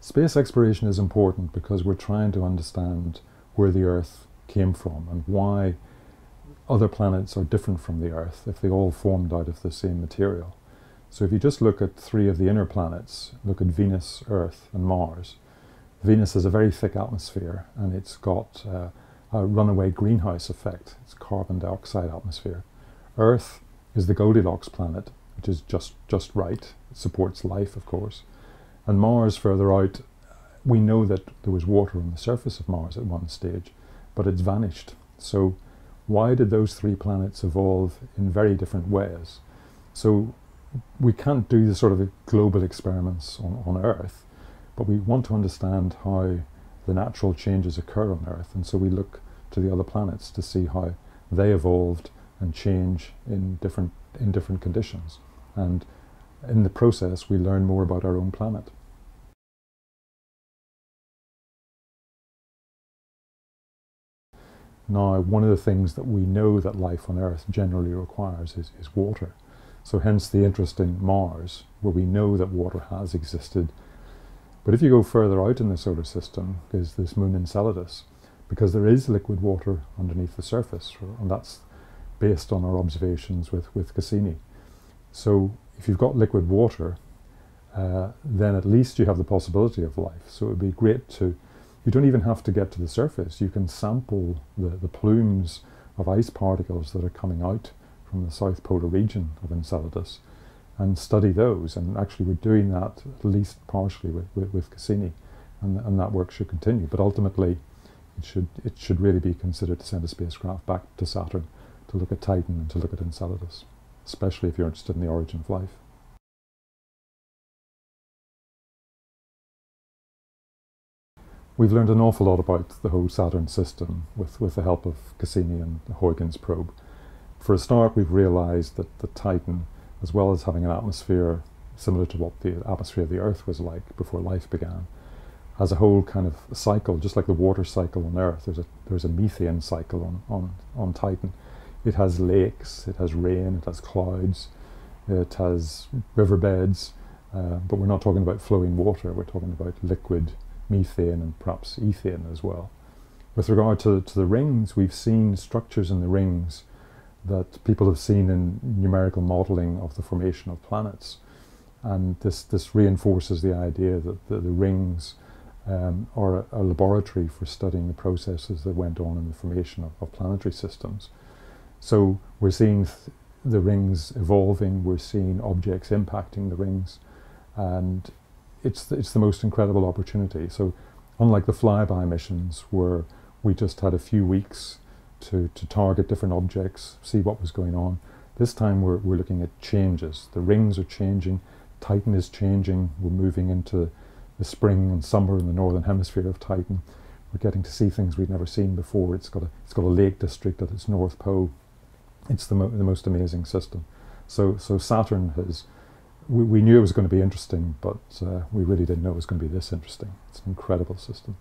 Space exploration is important because we're trying to understand where the Earth came from and why other planets are different from the Earth if they all formed out of the same material. So if you just look at three of the inner planets, look at Venus, Earth, and Mars. Venus has a very thick atmosphere and it's got uh, a runaway greenhouse effect. It's carbon dioxide atmosphere. Earth is the Goldilocks planet, which is just, just right. It supports life, of course. And Mars, further out, we know that there was water on the surface of Mars at one stage, but it's vanished. So why did those three planets evolve in very different ways? So we can't do the sort of global experiments on, on Earth, but we want to understand how the natural changes occur on Earth, and so we look to the other planets to see how they evolved and change in different in different conditions. And in the process, we learn more about our own planet. Now, one of the things that we know that life on Earth generally requires is, is water. So hence the interest in Mars, where we know that water has existed. But if you go further out in the solar system, is this moon Enceladus, because there is liquid water underneath the surface, and that's based on our observations with, with Cassini. So if you've got liquid water, uh, then at least you have the possibility of life. So it would be great to you don't even have to get to the surface. You can sample the, the plumes of ice particles that are coming out from the south polar region of Enceladus and study those. And actually, we're doing that at least partially with, with, with Cassini, and, and that work should continue. But ultimately, it should, it should really be considered to send a spacecraft back to Saturn to look at Titan and to look at Enceladus, especially if you're interested in the origin of life. We've learned an awful lot about the whole Saturn system with, with the help of Cassini and Huygens probe. For a start, we've realized that the Titan, as well as having an atmosphere similar to what the atmosphere of the Earth was like before life began, has a whole kind of cycle, just like the water cycle on Earth. There's a, there's a methane cycle on, on, on Titan. It has lakes, it has rain, it has clouds, it has riverbeds, uh, but we're not talking about flowing water, we're talking about liquid methane and perhaps ethane as well. With regard to, to the rings, we've seen structures in the rings that people have seen in numerical modeling of the formation of planets. And this, this reinforces the idea that the, the rings um, are a, a, laboratory for studying the processes that went on in the formation of, of planetary systems. So we're seeing th the rings evolving, we're seeing objects impacting the rings, and it's the, it's the most incredible opportunity. So, unlike the flyby missions, where we just had a few weeks to, to target different objects, see what was going on, this time we're, we're looking at changes. The rings are changing, Titan is changing, we're moving into the spring and summer in the northern hemisphere of Titan. We're getting to see things we've never seen before. It's got a, it's got a lake district at its north pole. It's the, mo the most amazing system. So, so Saturn has we, we knew it was going to be interesting, but uh, we really didn't know it was going to be this interesting. It's an incredible system.